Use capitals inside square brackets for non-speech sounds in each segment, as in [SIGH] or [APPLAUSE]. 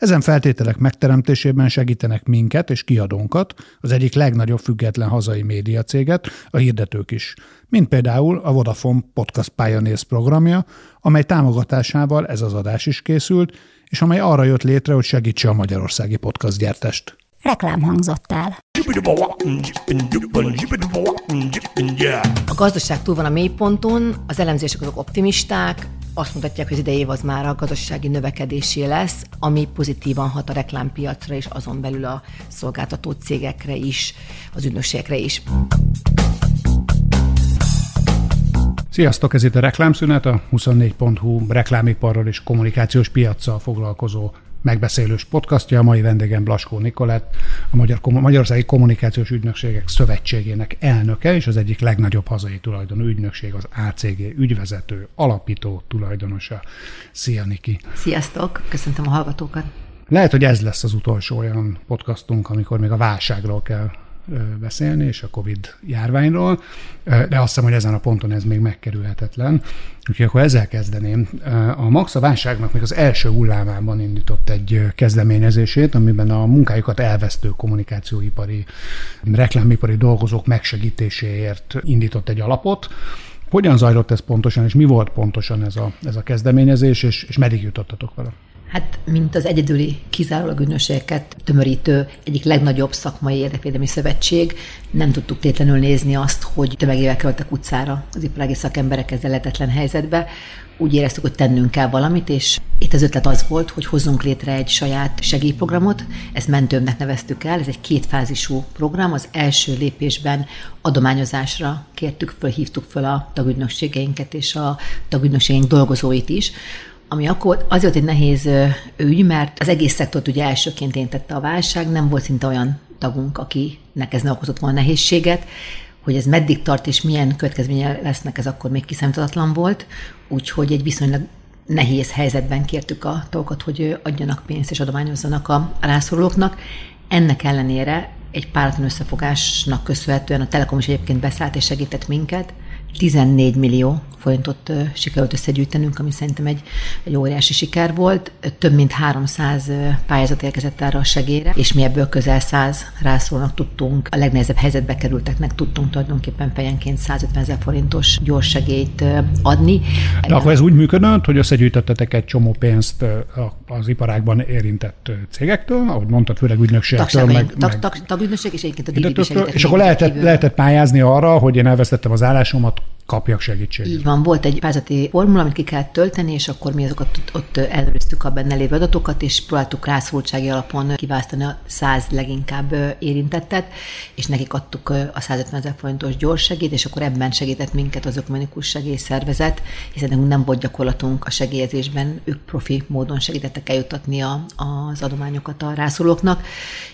Ezen feltételek megteremtésében segítenek minket és kiadónkat, az egyik legnagyobb független hazai médiacéget, a hirdetők is, mint például a Vodafone Podcast Pioneers programja, amely támogatásával ez az adás is készült, és amely arra jött létre, hogy segítse a magyarországi podcast gyártást. Reklám hangzott el. A gazdaság túl van a mélyponton, az elemzések azok optimisták, azt mutatják, hogy az idei év az már a gazdasági növekedésé lesz, ami pozitívan hat a reklámpiacra és azon belül a szolgáltató cégekre is, az ügynökségekre is. Sziasztok, ez itt a Reklámszünet, a 24.hu reklámiparral és kommunikációs piaccal foglalkozó megbeszélős podcastja. A mai vendégem Blaskó Nikolett, a Magyar, Magyarországi Kommunikációs Ügynökségek Szövetségének elnöke, és az egyik legnagyobb hazai tulajdonú ügynökség, az ACG ügyvezető, alapító tulajdonosa. Szia, Niki! Sziasztok, köszöntöm a hallgatókat! Lehet, hogy ez lesz az utolsó olyan podcastunk, amikor még a válságról kell beszélni, és a Covid járványról, de azt hiszem, hogy ezen a ponton ez még megkerülhetetlen. Úgyhogy akkor ezzel kezdeném. A Max a válságnak még az első hullámában indított egy kezdeményezését, amiben a munkájukat elvesztő kommunikációipari, reklámipari dolgozók megsegítéséért indított egy alapot, hogyan zajlott ez pontosan, és mi volt pontosan ez a, ez a kezdeményezés, és, és meddig jutottatok vele? Hát, mint az egyedüli kizárólag ügynökségeket tömörítő egyik legnagyobb szakmai érdekvédelmi szövetség, nem tudtuk tétlenül nézni azt, hogy tömegével kerültek utcára az iparági szakemberek ezzel lehetetlen helyzetbe. Úgy éreztük, hogy tennünk kell valamit, és itt az ötlet az volt, hogy hozzunk létre egy saját segélyprogramot, ezt mentőmnek neveztük el, ez egy kétfázisú program, az első lépésben adományozásra kértük föl, hívtuk föl a tagügynökségeinket és a tagügynökségeink dolgozóit is, ami akkor azért egy nehéz ügy, mert az egész szektort ugye elsőként érintette a válság, nem volt szinte olyan tagunk, akinek ez ne okozott volna nehézséget, hogy ez meddig tart és milyen következménye lesznek, ez akkor még kiszámítatlan volt, úgyhogy egy viszonylag nehéz helyzetben kértük a tagokat, hogy adjanak pénzt és adományozzanak a rászorulóknak. Ennek ellenére egy páratlan összefogásnak köszönhetően a Telekom is egyébként beszállt és segített minket, 14 millió forintot sikerült összegyűjtenünk, ami szerintem egy, egy óriási siker volt. Több mint 300 pályázat érkezett erre a segélyre, és mi ebből közel 100 rászólónak tudtunk, a legnehezebb helyzetbe kerülteknek tudtunk tulajdonképpen fejenként 150 ezer forintos gyors segélyt adni. De akkor ez úgy működött, hogy összegyűjtöttetek egy csomó pénzt az iparágban érintett cégektől, ahogy mondtad, főleg ügynökségektől, meg, tag, tag, tagügynökség, és egyébként a DDB És akkor lehetett, lehetett pályázni arra, hogy én elvesztettem az állásomat, kapjak segítséget. Így van, volt egy pályázati formula, amit ki kellett tölteni, és akkor mi azokat ott ellenőriztük a benne lévő adatokat, és próbáltuk rászóltsági alapon kiválasztani a száz leginkább érintettet, és nekik adtuk a 150 ezer forintos gyors segít, és akkor ebben segített minket az ökumenikus segélyszervezet, hiszen nekünk nem volt gyakorlatunk a segélyezésben, ők profi módon segítettek eljutatni a, az adományokat a rászólóknak.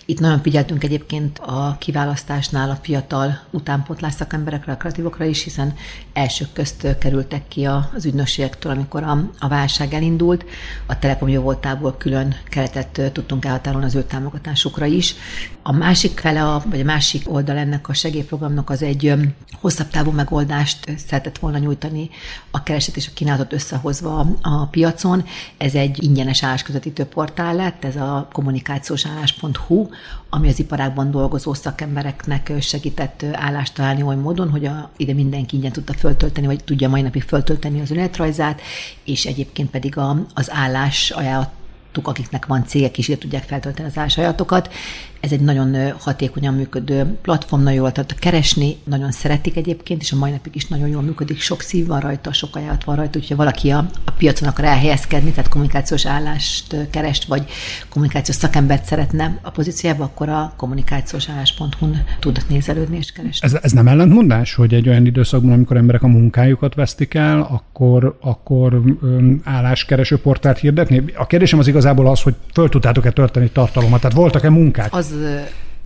Itt nagyon figyeltünk egyébként a kiválasztásnál a fiatal utánpótlás szakemberekre, a kreatívokra is, hiszen elsők közt kerültek ki az ügynökségektől, amikor a, a válság elindult. A Telekom jó voltából külön keretet tudtunk elhatárolni az ő támogatásukra is. A másik fele, a, vagy a másik oldal ennek a segélyprogramnak az egy hosszabb távú megoldást szeretett volna nyújtani a kereset és a kínálatot összehozva a, piacon. Ez egy ingyenes állásközvetítő portál lett, ez a kommunikációs állás.hu, ami az iparágban dolgozó szakembereknek segített állást találni oly módon, hogy a, ide mindenki ingyen tudta föltölteni, vagy tudja mai napig föltölteni az önéletrajzát, és egyébként pedig a, az állás ajánlatuk, akiknek van cégek is, ide tudják feltölteni az állásajatokat. Ez egy nagyon hatékonyan működő platform, nagyon jól tart keresni, nagyon szeretik egyébként, és a mai napig is nagyon jól működik, sok szív van rajta, sok ajánlat van rajta, úgyha valaki a, a piacon akar elhelyezkedni, tehát kommunikációs állást kerest, vagy kommunikációs szakembert szeretne a pozíciába, akkor a kommunikációs állás.hu-n tud nézelődni és keresni. Ez, ez nem ellentmondás, hogy egy olyan időszakban, amikor emberek a munkájukat vesztik el, akkor, akkor álláskereső portált hirdetni? A kérdésem az igazából az, hogy föl tudtátok-e tölteni tartalomat, tehát voltak-e munkák? Az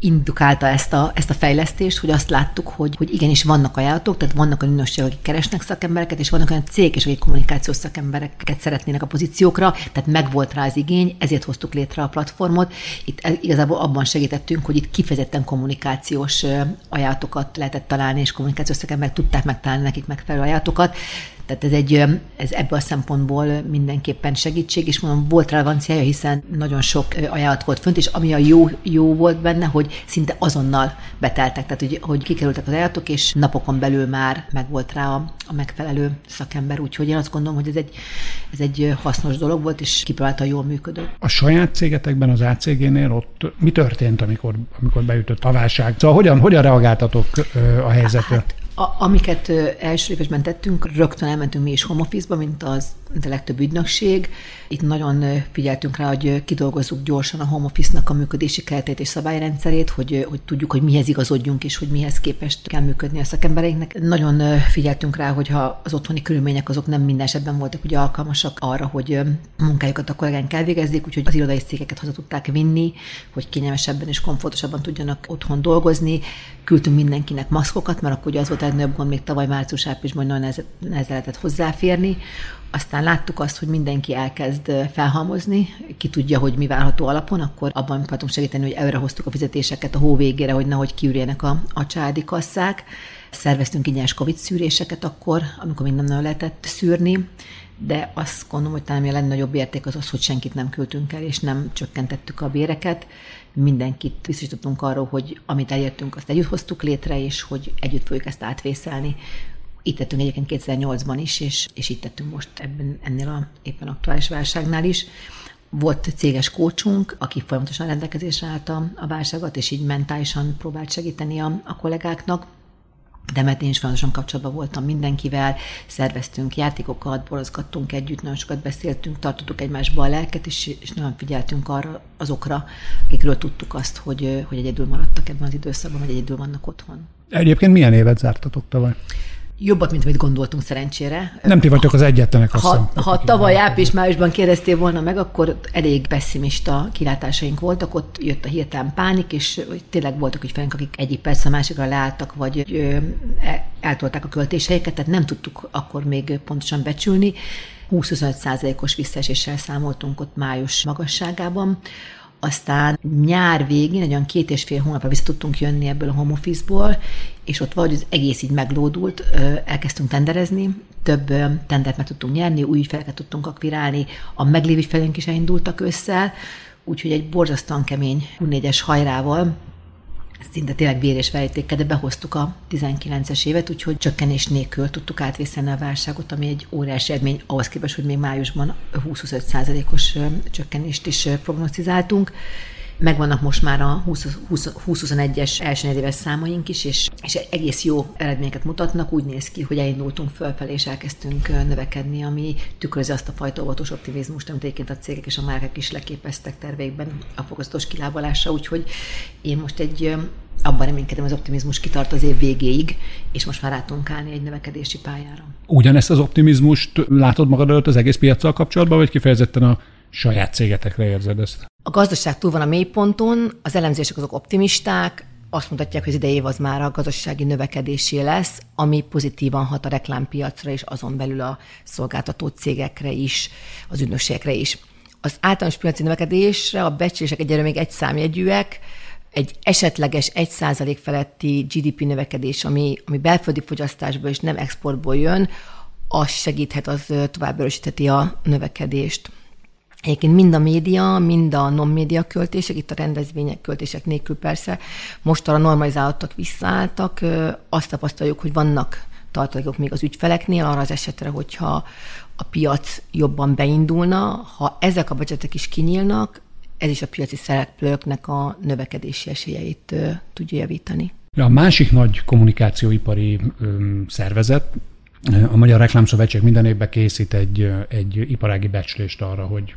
indukálta ezt a, ezt a fejlesztést, hogy azt láttuk, hogy, hogy igenis vannak ajánlatok, tehát vannak olyan ügynökségek, akik keresnek szakembereket, és vannak olyan cégek is, akik kommunikációs szakembereket szeretnének a pozíciókra, tehát megvolt rá az igény, ezért hoztuk létre a platformot. Itt igazából abban segítettünk, hogy itt kifejezetten kommunikációs ajánlatokat lehetett találni, és kommunikációs szakemberek tudták megtalálni nekik megfelelő ajánlatokat. Tehát ez, egy, ez ebből a szempontból mindenképpen segítség, és mondom, volt relevanciája, hiszen nagyon sok ajánlat volt fönt, és ami a jó, jó volt benne, hogy szinte azonnal beteltek, tehát hogy, hogy kikerültek az ajánlatok, és napokon belül már meg volt rá a, a megfelelő szakember, úgyhogy én azt gondolom, hogy ez egy, ez egy hasznos dolog volt, és kipróbálta jól működő. A saját cégetekben, az ACG-nél ott mi történt, amikor, amikor beütött a válság? Szóval hogyan, hogyan reagáltatok a helyzetre? Hát, a, amiket első évesben tettünk, rögtön elmentünk mi is home office-ba, mint az de legtöbb ügynökség. Itt nagyon figyeltünk rá, hogy kidolgozzuk gyorsan a home office-nak a működési keretét és szabályrendszerét, hogy, hogy tudjuk, hogy mihez igazodjunk, és hogy mihez képest kell működni a szakembereinknek. Nagyon figyeltünk rá, hogyha az otthoni körülmények azok nem minden esetben voltak ugye alkalmasak arra, hogy a munkájukat a kollégánk elvégezzék, úgyhogy az irodai székeket haza tudták vinni, hogy kényelmesebben és komfortosabban tudjanak otthon dolgozni. Küldtünk mindenkinek maszkokat, mert akkor ugye az volt a legnagyobb gond még tavaly március-áprilisban, nagyon nehezen lehetett hozzáférni aztán láttuk azt, hogy mindenki elkezd felhalmozni, ki tudja, hogy mi várható alapon, akkor abban próbáltunk segíteni, hogy előre hoztuk a fizetéseket a hó végére, hogy nehogy kiürjenek a, a családi kasszák. Szerveztünk ingyenes COVID szűréseket akkor, amikor még nem lehetett szűrni, de azt gondolom, hogy talán a legnagyobb érték az az, hogy senkit nem küldtünk el, és nem csökkentettük a béreket. Mindenkit biztosítottunk arról, hogy amit elértünk, azt együtt hoztuk létre, és hogy együtt fogjuk ezt átvészelni. Itt tettünk egyébként 2008-ban is, és, és itt tettünk most ebben, ennél a éppen aktuális válságnál is. Volt céges kócsunk, aki folyamatosan rendelkezésre állt a, a válságot, és így mentálisan próbált segíteni a, a kollégáknak. De mert én is folyamatosan kapcsolatban voltam mindenkivel, szerveztünk játékokat, borozgattunk együtt, nagyon sokat beszéltünk, tartottuk egymásba a lelket, és, és nagyon figyeltünk arra azokra, akikről tudtuk azt, hogy, hogy egyedül maradtak ebben az időszakban, vagy egyedül vannak otthon. Egyébként milyen évet zártatok tavaly? Jobbat, mint amit gondoltunk szerencsére. Nem ti vagytok az egyetlenek, azt Ha, ha tavaly április-májusban kérdeztél volna meg, akkor elég pessimista kilátásaink voltak, ott jött a hirtelen pánik, és tényleg voltak ügyfeleink, akik egyik perc a másikra leálltak, vagy eltolták a költéseiket, tehát nem tudtuk akkor még pontosan becsülni. 20-25 százalékos visszaeséssel számoltunk ott május magasságában. Aztán nyár végén, egy olyan két és fél hónapra vissza tudtunk jönni ebből a home office-ból, és ott valahogy az egész így meglódult, elkezdtünk tenderezni, több tendert meg tudtunk nyerni, új ügyfeleket tudtunk akvirálni, a meglévő ügyfeleink is elindultak össze, úgyhogy egy borzasztóan kemény 4-es hajrával szinte tényleg vér és verejtékkel, de behoztuk a 19-es évet, úgyhogy csökkenés nélkül tudtuk átvészelni a válságot, ami egy óriási eredmény, ahhoz képest, hogy még májusban 20-25 os csökkenést is prognosztizáltunk. Megvannak most már a 2021-es első éves számaink is, és, és egész jó eredményeket mutatnak. Úgy néz ki, hogy elindultunk fölfelé, és elkezdtünk növekedni, ami tükrözi azt a fajta óvatos optimizmust, amit egyébként a cégek és a márkák is leképeztek terveikben a fokozatos kilábalásra. Úgyhogy én most egy abban reménykedem, az optimizmus kitart az év végéig, és most már rá tudunk állni egy növekedési pályára. Ugyanezt az optimizmust látod magad előtt az egész piacsal kapcsolatban, vagy kifejezetten a saját cégetekre érzed ezt? A gazdaság túl van a mélyponton, az elemzések azok optimisták, azt mutatják, hogy az idei év az már a gazdasági növekedésé lesz, ami pozitívan hat a reklámpiacra és azon belül a szolgáltató cégekre is, az ügynökségekre is. Az általános piaci növekedésre a becslések egyelőre még egy számjegyűek, egy esetleges 1% feletti GDP növekedés, ami, ami belföldi fogyasztásból és nem exportból jön, az segíthet, az tovább erősítheti a növekedést. Egyébként mind a média, mind a non-média költések, itt a rendezvények költések nélkül persze, most arra normalizáltak, visszaálltak. Azt tapasztaljuk, hogy vannak tartalékok még az ügyfeleknél arra az esetre, hogyha a piac jobban beindulna, ha ezek a budgetek is kinyílnak, ez is a piaci szereplőknek a növekedési esélyeit tudja javítani. A másik nagy kommunikációipari szervezet, a Magyar Reklámszövetség minden évben készít egy, egy iparági becslést arra, hogy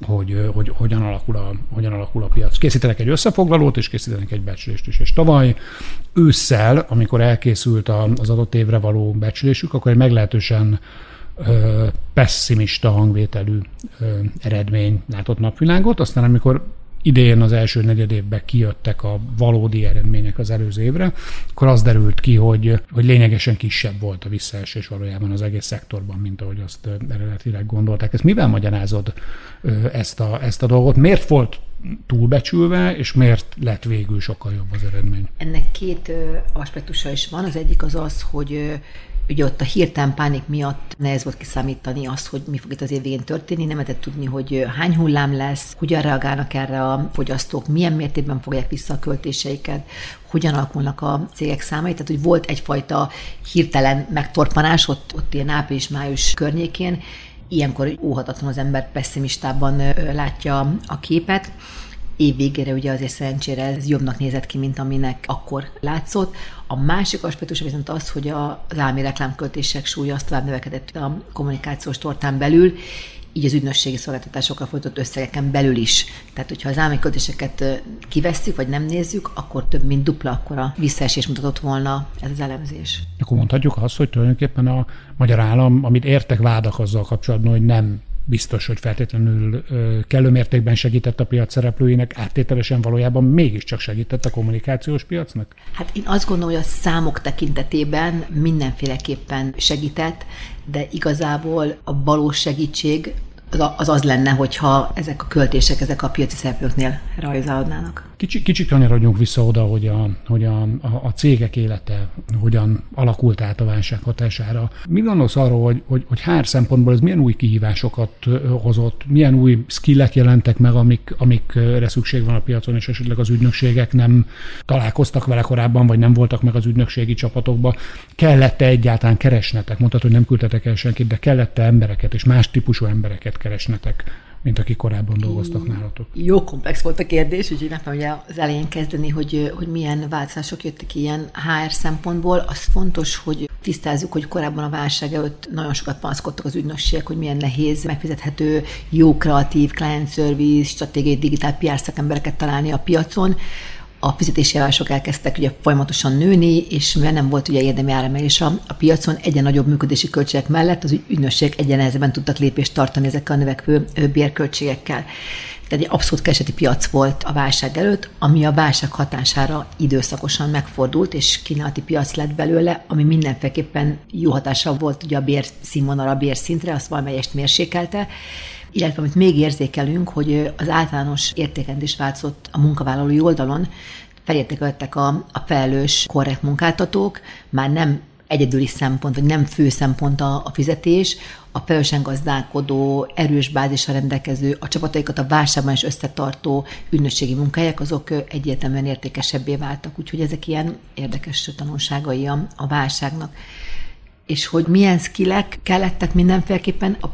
hogy, hogy hogyan, alakul a, hogyan alakul a piac. Készítenek egy összefoglalót, és készítenek egy becslést is. És tavaly ősszel, amikor elkészült az adott évre való becslésük, akkor egy meglehetősen pessimista hangvételű eredmény látott napvilágot. Aztán amikor idén az első negyed évben kijöttek a valódi eredmények az előző évre, akkor az derült ki, hogy, hogy lényegesen kisebb volt a visszaesés valójában az egész szektorban, mint ahogy azt eredetileg gondolták. Ezt mivel magyarázod ezt a, ezt a dolgot? Miért volt túlbecsülve, és miért lett végül sokkal jobb az eredmény? Ennek két aspektusa is van. Az egyik az az, hogy Ugye ott a hirtelen pánik miatt nehéz volt kiszámítani azt, hogy mi fog itt az év végén történni, nem lehetett tudni, hogy hány hullám lesz, hogyan reagálnak erre a fogyasztók, milyen mértékben fogják vissza a költéseiket, hogyan alakulnak a cégek számai, tehát hogy volt egyfajta hirtelen megtorpanás ott, ott ilyen április-május környékén, ilyenkor óhatatlan az ember pessimistában látja a képet év végére ugye azért szerencsére ez jobbnak nézett ki, mint aminek akkor látszott. A másik aspektus viszont az, hogy az állami reklámköltések súlya azt tovább növekedett a kommunikációs tortán belül, így az ügynösségi szolgáltatásokra folytott összegeken belül is. Tehát, hogyha az állami költéseket kivesszük, vagy nem nézzük, akkor több mint dupla akkora visszaesés mutatott volna ez az elemzés. Akkor mondhatjuk azt, hogy tulajdonképpen a magyar állam, amit értek vádak azzal kapcsolatban, hogy nem biztos, hogy feltétlenül kellő mértékben segített a piac szereplőinek, áttételesen valójában mégiscsak segített a kommunikációs piacnak? Hát én azt gondolom, hogy a számok tekintetében mindenféleképpen segített, de igazából a valós segítség az az lenne, hogyha ezek a költések, ezek a piaci szereplőknél rajzolódnának. Kicsi, kicsit kanyarodjunk vissza oda, hogy, a, hogy a, a, cégek élete hogyan alakult át a válság hatására. Mi gondolsz arról, hogy, hogy, hogy HR szempontból ez milyen új kihívásokat hozott, milyen új skillek jelentek meg, amik, amikre szükség van a piacon, és esetleg az ügynökségek nem találkoztak vele korábban, vagy nem voltak meg az ügynökségi csapatokba. Kellett-e egyáltalán keresnetek? Mondtad, hogy nem küldtetek el senkit, de kellett-e embereket és más típusú embereket keresnetek mint akik korábban dolgoztak nálatok? Jó komplex volt a kérdés, úgyhogy nem ugye az elején kezdeni, hogy, hogy milyen változások jöttek ilyen HR szempontból. Az fontos, hogy tisztázzuk, hogy korábban a válság előtt nagyon sokat panaszkodtak az ügynökségek, hogy milyen nehéz, megfizethető, jó kreatív client service, stratégiai digitál PR szakembereket találni a piacon a fizetési állások elkezdtek ugye folyamatosan nőni, és mivel nem volt ugye érdemi áremelés a, a piacon, egyen nagyobb működési költségek mellett az ügynökség egyen nehezebben tudtak lépést tartani ezekkel a növekvő bérköltségekkel. Tehát egy abszolút kereseti piac volt a válság előtt, ami a válság hatására időszakosan megfordult, és kínálati piac lett belőle, ami mindenféleképpen jó hatással volt ugye a bérszínvonalra, a bérszintre, azt valamelyest mérsékelte, illetve amit még érzékelünk, hogy az általános értékelés változott a munkavállalói oldalon, felértékeltek a, a felelős, korrekt munkáltatók, már nem egyedüli szempont, vagy nem fő szempont a, a fizetés, a felelősen gazdálkodó, erős bázisra rendelkező, a csapataikat a válságban is összetartó ügynökségi munkahelyek, azok egyértelműen értékesebbé váltak. Úgyhogy ezek ilyen érdekes tanulságai a, a válságnak. És hogy milyen skillek kellettek mindenféleképpen a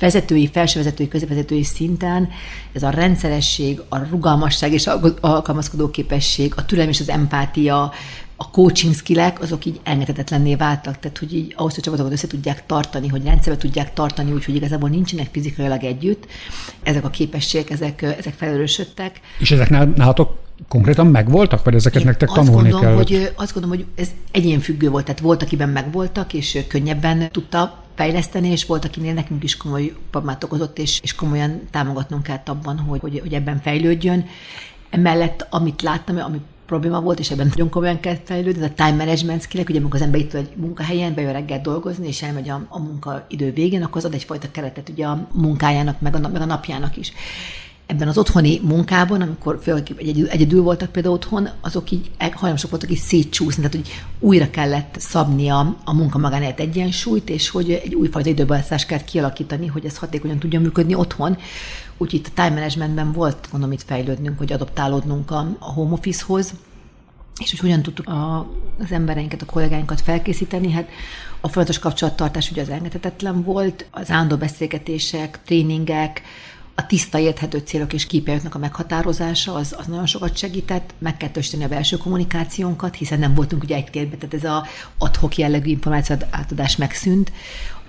vezetői, felsővezetői, középvezetői szinten ez a rendszeresség, a rugalmasság és a alkalmazkodó képesség, a türelem és az empátia, a coaching skillek, azok így engedhetetlenné váltak, tehát hogy így ahhoz, hogy csapatokat össze tudják tartani, hogy rendszerbe tudják tartani, úgyhogy igazából nincsenek fizikailag együtt, ezek a képességek, ezek, ezek felörösödtek. És ezek nálatok konkrétan megvoltak, vagy ezeket Én nektek tanulni gondolom, kell? Hogy, azt gondolom, hogy ez egyénfüggő volt, tehát volt, akiben megvoltak, és könnyebben tudta fejleszteni, és volt, akinél nekünk is komoly problémát okozott, és, és komolyan támogatnunk kellett abban, hogy, hogy, hogy ebben fejlődjön. Emellett, amit láttam, ami probléma volt, és ebben nagyon komolyan kell fejlődni, ez a time management skillek, ugye amikor az ember itt egy munkahelyen, bejön reggel dolgozni, és elmegy a, a munkaidő végén, akkor az ad egyfajta keretet ugye a munkájának, meg a, meg a napjának is ebben az otthoni munkában, amikor főleg egyedül, egyedül voltak például otthon, azok így hajlamosak voltak így szétcsúszni, tehát hogy újra kellett szabni a, munka magánélet egyensúlyt, és hogy egy újfajta időbeosztást kell kialakítani, hogy ez hatékonyan tudjon működni otthon. Úgyhogy itt a time managementben volt, mondom, itt fejlődnünk, hogy adoptálódnunk a, a home office-hoz, és hogy hogyan tudtuk a, az embereinket, a kollégáinkat felkészíteni, hát a folyamatos kapcsolattartás ugye az engedhetetlen volt, az állandó beszélgetések, tréningek, a tiszta érthető célok és képeljüknek a meghatározása az, az nagyon sokat segített, meg kell tösíteni a belső kommunikációnkat, hiszen nem voltunk ugye egy térben, tehát ez a adhok jellegű információ átadás megszűnt.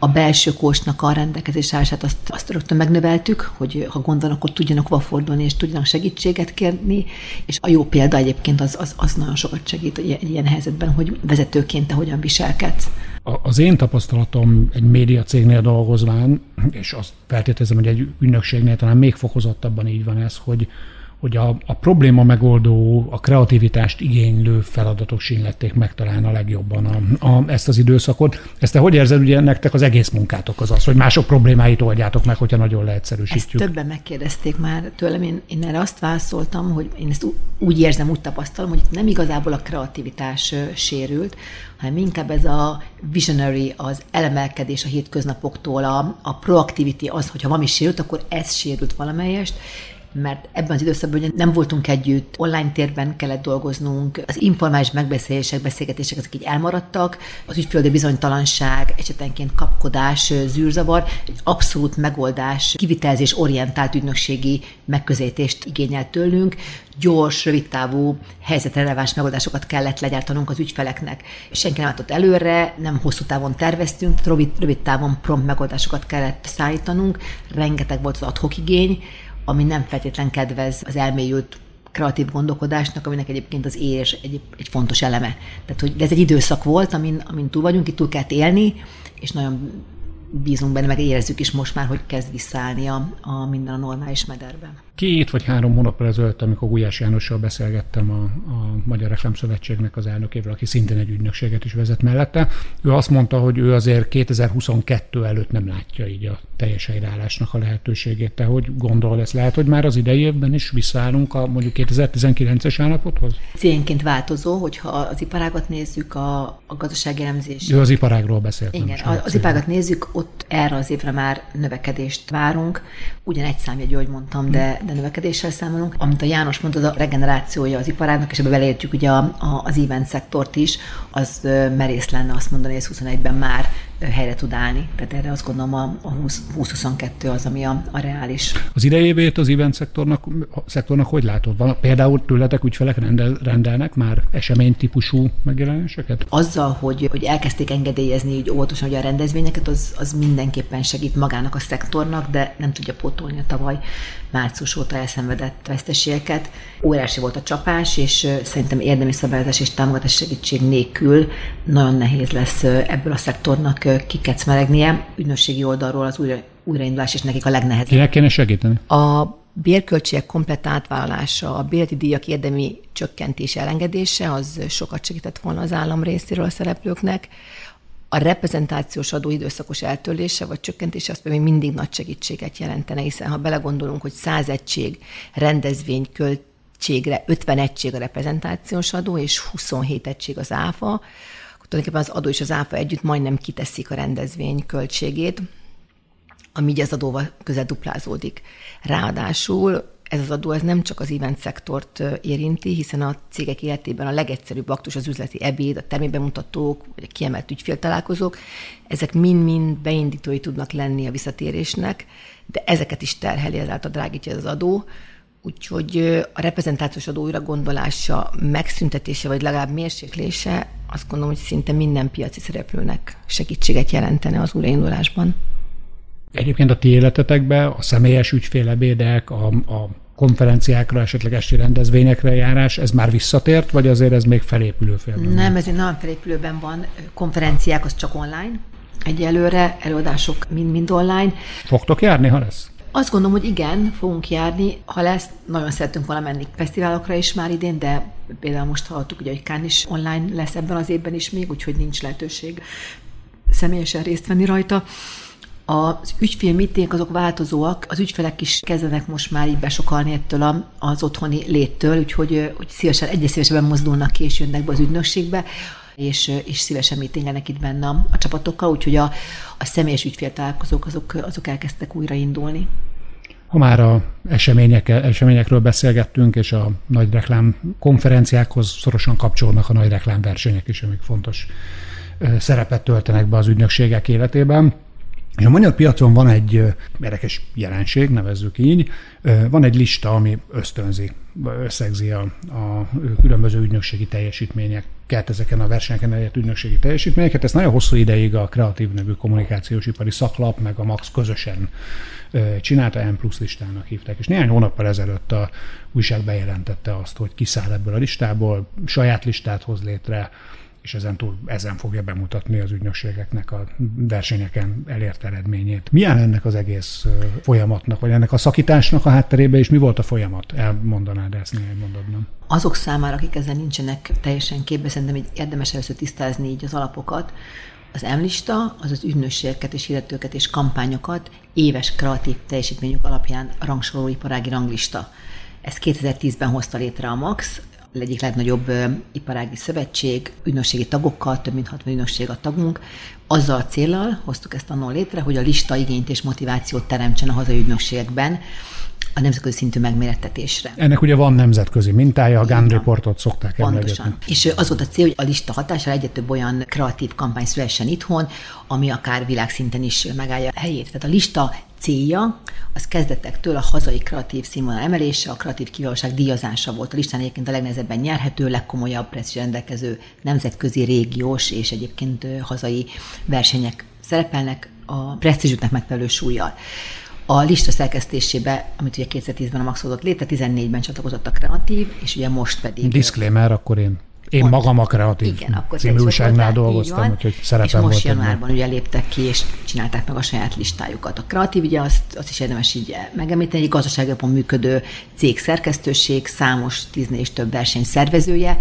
A belső kósnak a rendelkezés állását azt, azt rögtön megnöveltük, hogy ha gond van, akkor tudjanak hova fordulni, és tudjanak segítséget kérni, és a jó példa egyébként az, az, az nagyon sokat segít egy ilyen helyzetben, hogy vezetőként te hogyan viselkedsz. Az én tapasztalatom egy média cégnél dolgozván, és azt feltételezem, hogy egy ügynökségnél talán még fokozottabban így van ez, hogy, hogy a, a probléma megoldó, a kreativitást igénylő feladatok sínlették meg talán a legjobban a, a, ezt az időszakot. Ezt te hogy érzed, ugye nektek az egész munkátok az az, hogy mások problémáit oldjátok meg, hogyha nagyon leegyszerűsítjük? Ezt többen megkérdezték már tőlem, én, én erre azt válaszoltam, hogy én ezt úgy érzem, úgy tapasztalom, hogy nem igazából a kreativitás sérült, hanem inkább ez a visionary, az elemelkedés a hétköznapoktól, a, a proactivity, az, hogyha valami sérült, akkor ez sérült valamelyest, mert ebben az időszakban nem voltunk együtt, online térben kellett dolgoznunk, az informális megbeszélések, beszélgetések ezek így elmaradtak, az ügyféldi bizonytalanság, esetenként kapkodás, zűrzavar, egy abszolút megoldás, kivitelezés orientált ügynökségi megközelítést igényelt tőlünk, gyors, rövidtávú, helyzetreleváns megoldásokat kellett legyártanunk az ügyfeleknek. Senki nem látott előre, nem hosszú távon terveztünk, rövid, rövid távon prompt megoldásokat kellett szállítanunk, rengeteg volt az adhok igény, ami nem feltétlen kedvez az elmélyült kreatív gondolkodásnak, aminek egyébként az érés egy, egy fontos eleme. Tehát, hogy ez egy időszak volt, amin, amin túl vagyunk, itt túl kellett élni, és nagyon bízunk benne, meg érezzük is most már, hogy kezd visszaállni a, a minden a normális mederben. Két vagy három hónap ezelőtt, amikor Gulyás Jánossal beszélgettem a, a Magyar Reklámszövetségnek az elnökével, aki szintén egy ügynökséget is vezet mellette, ő azt mondta, hogy ő azért 2022 előtt nem látja így a teljes helyreállásnak a lehetőségét. Te hogy gondolod ezt? Lehet, hogy már az idei évben is visszaállunk a mondjuk 2019-es állapothoz? Cénként változó, hogyha az iparágat nézzük, a, a gazdasági elemzés. Ő az iparágról beszélt. Igen, az, az iparágat nézzük, ott erre az évre már növekedést várunk. Ugyan egy számjegy, ahogy mondtam, de, de növekedéssel számolunk. Amit a János mondta, a regenerációja az iparágnak, és ebbe beleértjük ugye a, a, az event szektort is, az merész lenne azt mondani, hogy ez 21-ben már helyre tud állni. Tehát erre azt gondolom a, a 2022 az, ami a, a reális. Az idejévét az event szektornak, szektornak hogy látod? Van, például tőletek ügyfelek rendel, rendelnek már eseménytípusú megjelenéseket? Azzal, hogy, hogy elkezdték engedélyezni így óvatosan hogy a rendezvényeket, az, az mindenképpen segít magának a szektornak, de nem tudja pótolni a tavaly március óta elszenvedett veszteségeket. Óriási volt a csapás, és szerintem érdemi szabályozás és támogatás segítség nélkül nagyon nehéz lesz ebből a szektornak kikecmeregnie. Ügynösségi oldalról az újra, újraindulás is nekik a legnehezebb. Kinek kéne segíteni? A bérköltségek komplett átvállalása, a bérleti díjak érdemi csökkentés elengedése, az sokat segített volna az állam részéről a szereplőknek. A reprezentációs adó időszakos eltörlése vagy csökkentése az még mindig nagy segítséget jelentene, hiszen ha belegondolunk, hogy 100 egység rendezvény költségre 50 egység a reprezentációs adó, és 27 egység az áfa, tulajdonképpen az adó és az áfa együtt majdnem kiteszik a rendezvény költségét, ami így az adóval közel duplázódik. Ráadásul ez az adó ez nem csak az event szektort érinti, hiszen a cégek életében a legegyszerűbb aktus az üzleti ebéd, a termékbemutatók, vagy a kiemelt ügyféltalálkozók, ezek mind-mind beindítói tudnak lenni a visszatérésnek, de ezeket is terheli ezáltal drágítja az adó, Úgyhogy a reprezentációs adó újra gondolása, megszüntetése, vagy legalább mérséklése, azt gondolom, hogy szinte minden piaci szereplőnek segítséget jelentene az újraindulásban. Egyébként a ti életetekben a személyes ügyfélebédek, a, a konferenciákra, esetleg esti rendezvényekre járás, ez már visszatért, vagy azért ez még felépülő félben? Nem, ez egy nagyon felépülőben van. Konferenciák az csak online. Egyelőre előadások mind-mind online. Fogtok járni, ha lesz? Azt gondolom, hogy igen, fogunk járni. Ha lesz, nagyon szeretünk volna menni fesztiválokra is már idén, de például most hallottuk, ugye, hogy Kán is online lesz ebben az évben is még, úgyhogy nincs lehetőség személyesen részt venni rajta. Az ügyfélmeeting azok változóak, az ügyfelek is kezdenek most már így besokalni ettől az otthoni léttől, úgyhogy hogy szívesen, egyre szívesebben mozdulnak ki és jönnek be az ügynökségbe és, és szívesen meetingelnek itt benne a, a csapatokkal, úgyhogy a, a személyes ügyféltalálkozók azok, azok elkezdtek újraindulni. Ha már a események, eseményekről beszélgettünk, és a nagy reklám konferenciákhoz szorosan kapcsolnak a nagy reklámversenyek is, amik fontos szerepet töltenek be az ügynökségek életében. És a magyar piacon van egy érdekes jelenség, nevezzük így, van egy lista, ami ösztönzi, összegzi a, a különböző ügynökségi teljesítményeket, ezeken a versenyeken elért ügynökségi teljesítményeket. Ezt nagyon hosszú ideig a Kreatív nevű kommunikációs ipari szaklap, meg a Max közösen csinálta, M plusz listának hívták. És néhány hónappal ezelőtt a újság bejelentette azt, hogy kiszáll ebből a listából, saját listát hoz létre, és ezen túl ezen fogja bemutatni az ügynökségeknek a versenyeken elért eredményét. Milyen ennek az egész folyamatnak, vagy ennek a szakításnak a hátterébe, és mi volt a folyamat? Elmondanád ezt néhány mondatban? Azok számára, akik ezen nincsenek teljesen képbe, szerintem így érdemes először tisztázni így az alapokat. Az emlista az az ügynökségeket és hirdetőket és kampányokat éves kreatív teljesítményük alapján rangsoroló iparági ranglista. Ezt 2010-ben hozta létre a MAX, egyik legnagyobb iparági szövetség, ügynökségi tagokkal, több mint 60 ügynökség a tagunk, azzal a célral hoztuk ezt annól létre, hogy a lista igényt és motivációt teremtsen a hazai ügynökségekben, a nemzetközi szintű megmérettetésre. Ennek ugye van nemzetközi mintája, a GAN reportot szokták Pontosan. És az volt a cél, hogy a lista hatására egyre több olyan kreatív kampány szülessen itthon, ami akár világszinten is megállja a helyét. Tehát a lista célja az kezdetektől a hazai kreatív színvonal emelése, a kreatív kiválóság díjazása volt. A listán egyébként a legnehezebben nyerhető, legkomolyabb presztízs rendelkező nemzetközi, régiós és egyébként hazai versenyek szerepelnek a presztízsüknek megfelelő súlyjal. A lista szerkesztésébe, amit ugye 2010-ben a Max hozott létre, 14-ben csatlakozott a kreatív, és ugye most pedig... Disclaimer, akkor én én Pont. magam a kreatív Igen, akkor című újságnál dolgoztam, úgyhogy szerepem És most januárban ugye léptek ki, és csinálták meg a saját listájukat. A kreatív, ugye azt, azt is érdemes így megemlíteni, egy gazdaságban működő cég szerkesztőség, számos tíznél és több verseny szervezője,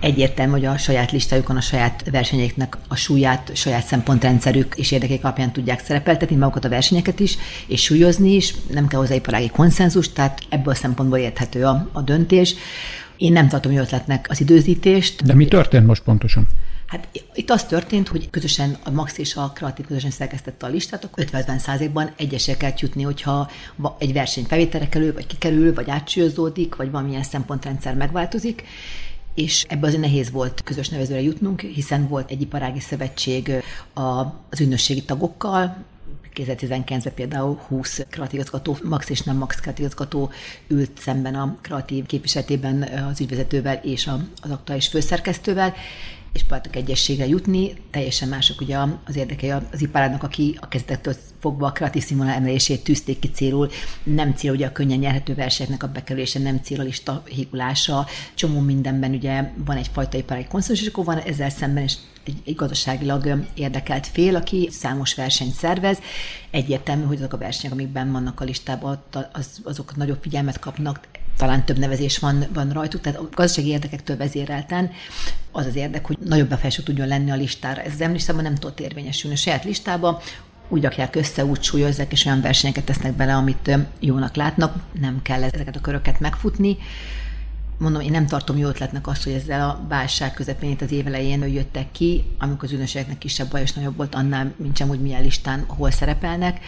egyértelmű, hogy a saját listájukon a saját versenyeknek a súlyát, saját szempontrendszerük és érdekek alapján tudják szerepeltetni magukat a versenyeket is, és súlyozni is, nem kell hozzá iparági konszenzus, tehát ebből a szempontból érthető a, a döntés. Én nem tartom jó ötletnek az időzítést. De mi történt most pontosan? Hát itt az történt, hogy közösen a Max és a Kreatív közösen szerkesztette a listát, akkor 50 ban egyesek kell jutni, hogyha egy verseny felvételre kerül, vagy kikerül, vagy átsúlyozódik, vagy valamilyen szempontrendszer megváltozik és ebbe azért nehéz volt közös nevezőre jutnunk, hiszen volt egy iparági szövetség az ügynösségi tagokkal, 2019-ben például 20 kreatív max és nem max kreatív ült szemben a kreatív képviseletében az ügyvezetővel és az aktuális főszerkesztővel, és próbáltak egyességre jutni. Teljesen mások ugye az érdekei az iparának, aki a kezdettől fogva a kreatív színvonal emelését tűzték ki célul. Nem cél ugye a könnyen nyerhető versenyeknek a bekerülése, nem cél a lista hígulása. Csomó mindenben ugye van egyfajta iparági konszenzus, és akkor van ezzel szemben is egy, gazdaságilag érdekelt fél, aki számos versenyt szervez. Egyértelmű, hogy azok a versenyek, amik benn vannak a listában, az, azok nagyobb figyelmet kapnak, talán több nevezés van, van rajtuk, tehát a gazdasági érdekektől vezérelten az az érdek, hogy nagyobb befelső tudjon lenni a listára. Ez az emlistában nem tudott érvényesülni. A saját listába úgy rakják össze, úgy súlyozzák, és olyan versenyeket tesznek bele, amit jónak látnak. Nem kell ezeket a köröket megfutni. Mondom, én nem tartom jó ötletnek azt, hogy ezzel a válság közepén itt az évelején jöttek ki, amikor az ügynökségeknek kisebb baj és nagyobb volt, annál, mint sem úgy milyen listán, hol szerepelnek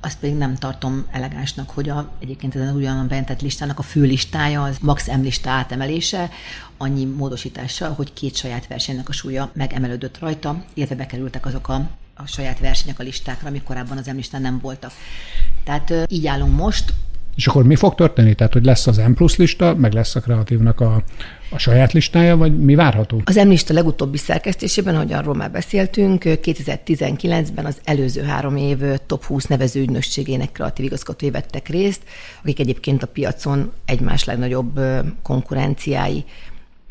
azt pedig nem tartom elegánsnak, hogy a, egyébként ezen ugyanan bejelentett listának a fő listája az max M lista átemelése, annyi módosítással, hogy két saját versenynek a súlya megemelődött rajta, illetve bekerültek azok a, a saját versenyek a listákra, amik korábban az M listán nem voltak. Tehát így állunk most, és akkor mi fog történni? Tehát, hogy lesz az M plusz lista, meg lesz a kreatívnak a, a saját listája, vagy mi várható? Az M lista legutóbbi szerkesztésében, ahogy arról már beszéltünk, 2019-ben az előző három év top 20 nevező ügynökségének kreatív igazgatói vettek részt, akik egyébként a piacon egymás legnagyobb konkurenciái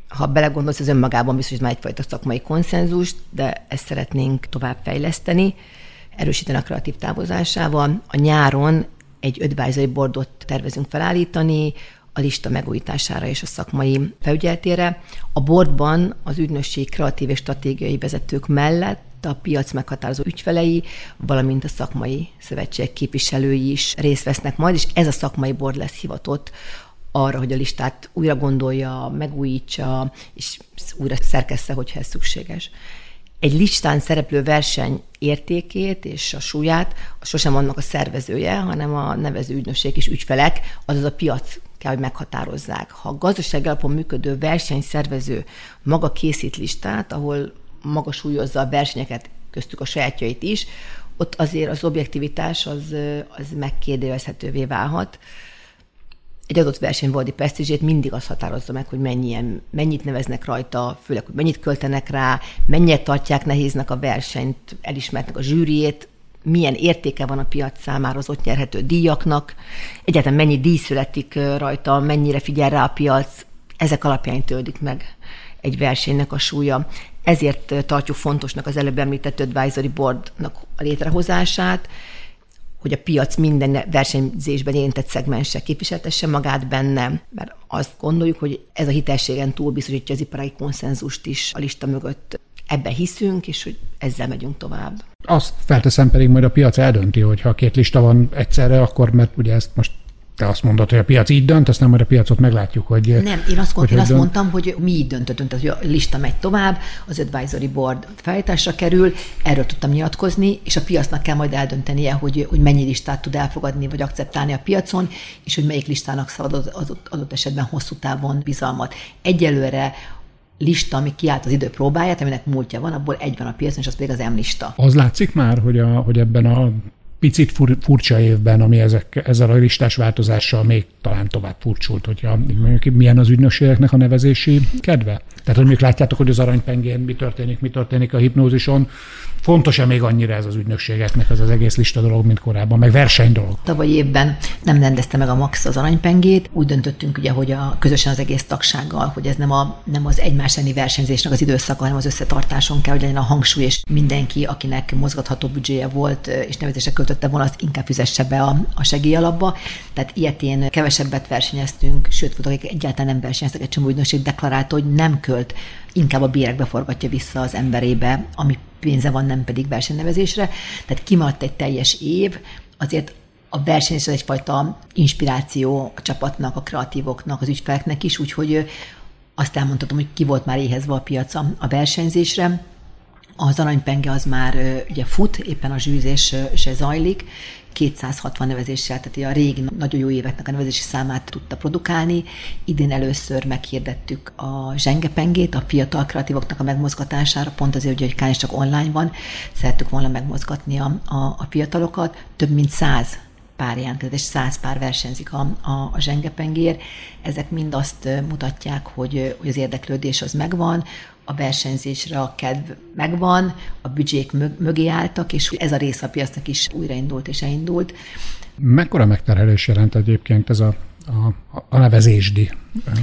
ha belegondolsz, az önmagában biztos, hogy már egyfajta szakmai konszenzus, de ezt szeretnénk tovább fejleszteni, erősíteni a kreatív távozásával. A nyáron egy advisory boardot tervezünk felállítani, a lista megújítására és a szakmai felügyeletére. A boardban az ügynökség kreatív és stratégiai vezetők mellett a piac meghatározó ügyfelei, valamint a szakmai szövetség képviselői is részt vesznek majd, és ez a szakmai board lesz hivatott arra, hogy a listát újra gondolja, megújítsa, és újra szerkessze, hogyha ez szükséges egy listán szereplő verseny értékét és a súlyát sosem annak a szervezője, hanem a nevező ügynökség és ügyfelek, azaz a piac kell, hogy meghatározzák. Ha a gazdaság alapon működő versenyszervező maga készít listát, ahol maga súlyozza a versenyeket, köztük a sajátjait is, ott azért az objektivitás az, az megkérdőjelezhetővé válhat egy adott verseny valódi presztízsét mindig az határozza meg, hogy mennyien, mennyit neveznek rajta, főleg, hogy mennyit költenek rá, mennyit tartják nehéznek a versenyt, elismertnek a zsűriét, milyen értéke van a piac számára az ott nyerhető díjaknak, egyáltalán mennyi díj születik rajta, mennyire figyel rá a piac, ezek alapján töldik meg egy versenynek a súlya. Ezért tartjuk fontosnak az előbb említett advisory boardnak a létrehozását, hogy a piac minden versenyzésben érintett szegmense képviseltesse magát benne, mert azt gondoljuk, hogy ez a hitelségen túl biztosítja az iparai konszenzust is a lista mögött. Ebben hiszünk, és hogy ezzel megyünk tovább. Azt felteszem pedig majd a piac eldönti, hogy ha két lista van egyszerre, akkor mert ugye ezt most te azt mondod, hogy a piac így dönt, aztán majd a piacot meglátjuk, hogy... Nem, én azt, hogy én azt mondtam, hogy mi így döntöttünk, tehát hogy a lista megy tovább, az advisory board felállításra kerül, erről tudtam nyilatkozni, és a piacnak kell majd eldöntenie, hogy, hogy mennyi listát tud elfogadni, vagy akceptálni a piacon, és hogy melyik listának szabad az adott, adott esetben hosszú távon bizalmat. Egyelőre lista, ami kiállt az idő próbáját, aminek múltja van, abból egy van a piacon, és az pedig az M-lista. Az látszik már, hogy, a, hogy ebben a picit fur, furcsa évben, ami ezek, ezzel a listás változással még talán tovább furcsult, hogyha mondjuk milyen az ügynökségeknek a nevezési kedve. Tehát, hogy még látjátok, hogy az aranypengén mi történik, mi történik a hipnózison, Fontos-e még annyira ez az ügynökségeknek ez az egész lista dolog, mint korábban, meg verseny dolog? Tavaly évben nem rendezte meg a Max az aranypengét. Úgy döntöttünk ugye, hogy a, közösen az egész tagsággal, hogy ez nem, a, nem az egymás elleni versenyzésnek az időszaka, hanem az összetartáson kell, hogy legyen a hangsúly, és mindenki, akinek mozgatható büdzséje volt, és nevezése költötte volna, az inkább fizesse be a, a segélyalapba. Tehát ilyetén kevesebbet versenyeztünk, sőt, voltak, akik egyáltalán nem versenyeztek, egy csomó ügynökség deklarálta, hogy nem költ inkább a bérekbe forgatja vissza az emberébe, ami pénze van, nem pedig versenynevezésre. Tehát kimaradt egy teljes év, azért a verseny is egyfajta inspiráció a csapatnak, a kreatívoknak, az ügyfeleknek is, úgyhogy azt elmondhatom, hogy ki volt már éhezve a piaca a versenyzésre. Az aranypenge az már ugye fut, éppen a zsűzés se zajlik, 260 nevezéssel, tehát a régi nagyon jó éveknek a nevezési számát tudta produkálni. Idén először meghirdettük a zsengepengét, a fiatal kreatívoknak a megmozgatására, pont azért, hogy Kán csak online van, szerettük volna megmozgatni a, a, a fiatalokat. Több mint száz pár jelentkezett, és száz pár versenyzik a, a, a zsengepengér. Ezek mind azt mutatják, hogy, hogy az érdeklődés az megvan, a versenyzésre a kedv megvan, a büdzsék mögé álltak, és ez a rész a piacnak is újraindult és elindult. Mekkora megterhelés jelent egyébként ez a, a, a nevezésdi?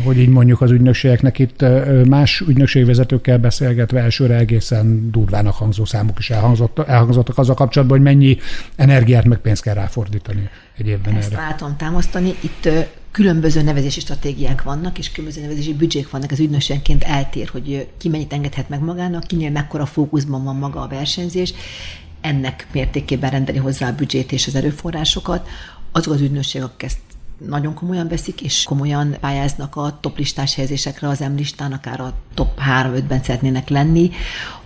Hogy így mondjuk az ügynökségeknek itt más ügynökségvezetőkkel beszélgetve elsőre egészen durvának hangzó számok is elhangzott, elhangzottak az a kapcsolatban, hogy mennyi energiát meg pénzt kell ráfordítani egy évben Ezt erre. látom támasztani. Itt különböző nevezési stratégiák vannak, és különböző nevezési büdzsék vannak, az ügynökségenként eltér, hogy ki mennyit engedhet meg magának, kinél mekkora fókuszban van maga a versenyzés, ennek mértékében rendeli hozzá a büdzsét és az erőforrásokat. Azok az ügynökségek, akik ezt nagyon komolyan veszik, és komolyan pályáznak a top listás helyezésekre az M-listán, akár a top 3-5-ben szeretnének lenni,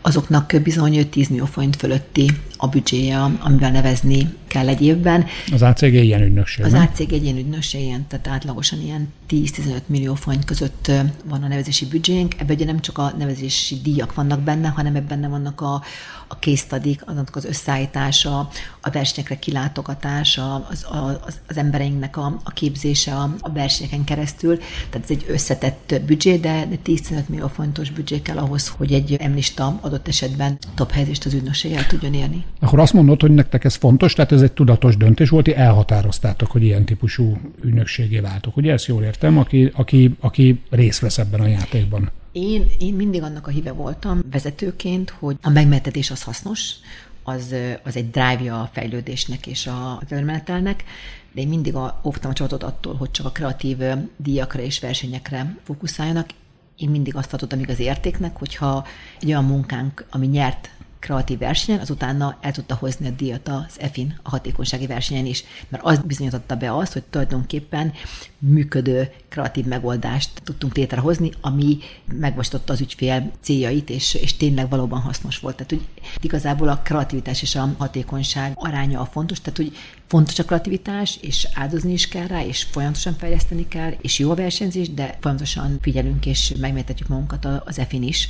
azoknak bizony 10 millió forint fölötti a büdzséje, amivel nevezni kell egy évben. Az ACG ilyen ügynökség, Az ACG egy ilyen ügynökség, ilyen, tehát átlagosan ilyen 10-15 millió forint között van a nevezési büdzsénk. Ebben ugye nem csak a nevezési díjak vannak benne, hanem ebben vannak a, a case study annak az összeállítása, a versenyekre kilátogatása, az, az, az embereinknek a, a képzése a, a versenyeken keresztül. Tehát ez egy összetett büdzsé, de, de 10-15 millió fontos büdzsé kell ahhoz, hogy egy emlista adott esetben top helyzést az ügynökség el tudjon érni. Akkor azt mondod, hogy nektek ez fontos, tehát ez egy tudatos döntés volt, hogy elhatároztátok, hogy ilyen típusú ügynökségé váltok. Ugye ezt jól értem, aki, aki, aki részt vesz ebben a játékban? Én, én mindig annak a híve voltam vezetőként, hogy a megmetetés az hasznos, az, az egy drive a fejlődésnek és a előmenetelnek, de én mindig a, óvtam a csapatot attól, hogy csak a kreatív díjakra és versenyekre fókuszáljanak. Én mindig azt tartottam az értéknek, hogyha egy olyan munkánk, ami nyert kreatív versenyen, azután el tudta hozni a díjat az EFIN, a hatékonysági versenyen is, mert az bizonyította be azt, hogy tulajdonképpen működő kreatív megoldást tudtunk létrehozni, ami megvastatotta az ügyfél céljait, és, és tényleg valóban hasznos volt. Tehát, hogy igazából a kreativitás és a hatékonyság aránya a fontos, tehát, hogy fontos a kreativitás, és áldozni is kell rá, és folyamatosan fejleszteni kell, és jó a versenyzés, de folyamatosan figyelünk, és megmértetjük magunkat az EFIN is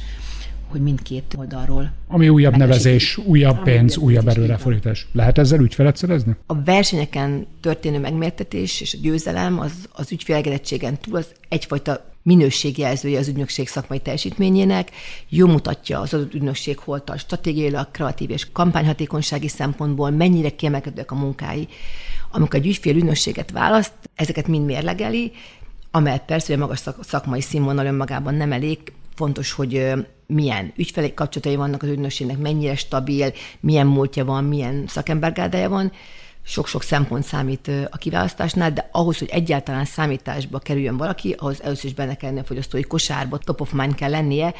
hogy mindkét oldalról. Ami újabb nevezés, újabb pénz, újabb erőreforítás. Lehet ezzel ügyfelet szerezni? A versenyeken történő megmértetés és a győzelem az, az ügyfélegedettségen túl az egyfajta minőségjelzője az ügynökség szakmai teljesítményének, jó mutatja az adott ügynökség hol tart stratégiailag, kreatív és kampányhatékonysági szempontból, mennyire kiemelkedőek a munkái. Amikor egy ügyfél ügynökséget választ, ezeket mind mérlegeli, amely persze, hogy a magas szakmai színvonal önmagában nem elég, fontos, hogy milyen ügyfelek kapcsolatai vannak az ügynökségnek, mennyire stabil, milyen múltja van, milyen szakembergárdája van. Sok-sok szempont számít a kiválasztásnál, de ahhoz, hogy egyáltalán számításba kerüljön valaki, ahhoz először is benne kellene a fogyasztói kosárba, top of mind kell lennie,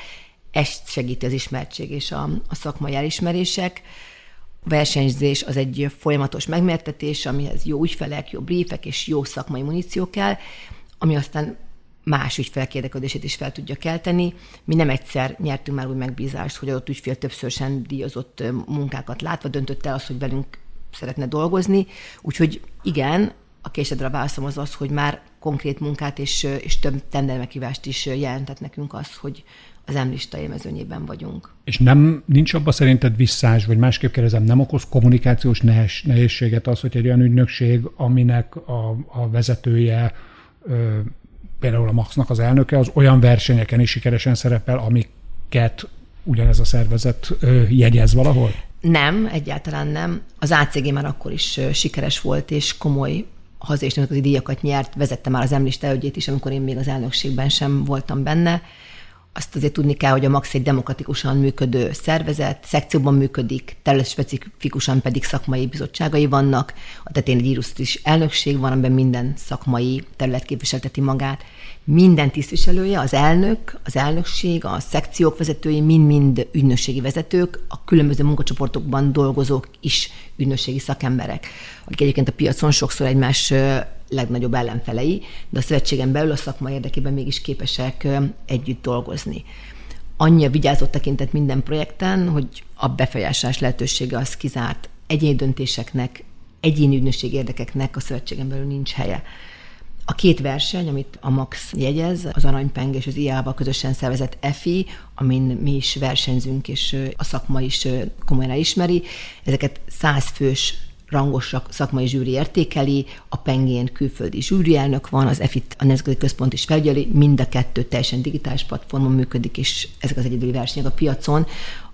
ezt segíti az ismertség és a, a szakmai elismerések. A versenyzés az egy folyamatos megmértetés, amihez jó ügyfelek, jó briefek és jó szakmai muníció kell, ami aztán más ügyfelek érdeklődését is fel tudja kelteni. Mi nem egyszer nyertünk már úgy megbízást, hogy adott ügyfél többször sem díjazott munkákat látva döntött el azt, hogy velünk szeretne dolgozni. Úgyhogy igen, a késedre a válaszom az az, hogy már konkrét munkát és, és több tendermekívást is jelentett nekünk az, hogy az emlista élmezőnyében vagyunk. És nem nincs abban szerinted visszás, vagy másképp kérdezem, nem okoz kommunikációs nehézséget az, hogy egy olyan ügynökség, aminek a, a vezetője például a Maxnak az elnöke, az olyan versenyeken is sikeresen szerepel, amiket ugyanez a szervezet jegyez valahol? Nem, egyáltalán nem. Az ACG már akkor is sikeres volt, és komoly hazai és nemzetközi díjakat nyert, vezette már az emlista elődjét is, amikor én még az elnökségben sem voltam benne. Azt azért tudni kell, hogy a MAX egy demokratikusan működő szervezet, szekcióban működik, területspecifikusan pedig szakmai bizottságai vannak, a tetén egy is elnökség van, amiben minden szakmai terület képviselteti magát. Minden tisztviselője, az elnök, az elnökség, a szekciók vezetői, mind-mind ügynökségi vezetők, a különböző munkacsoportokban dolgozók is ügynökségi szakemberek, akik egyébként a piacon sokszor egymás legnagyobb ellenfelei, de a szövetségen belül a szakma érdekében mégis képesek együtt dolgozni. Annyi vigyázott tekintet minden projekten, hogy a befolyásolás lehetősége az kizárt egyéni döntéseknek, egyéni ügynökség érdekeknek a szövetségen belül nincs helye. A két verseny, amit a MAX jegyez, az Aranypeng és az IA-val közösen szervezett EFI, amin mi is versenyzünk, és a szakma is komolyan elismeri, ezeket százfős rangos szakmai zsűri értékeli, a Pengén külföldi zsűrielnök van, az EFIT, a Nemzetközi Központ is felügyeli, mind a kettő teljesen digitális platformon működik, és ezek az egyedüli versenyek a piacon,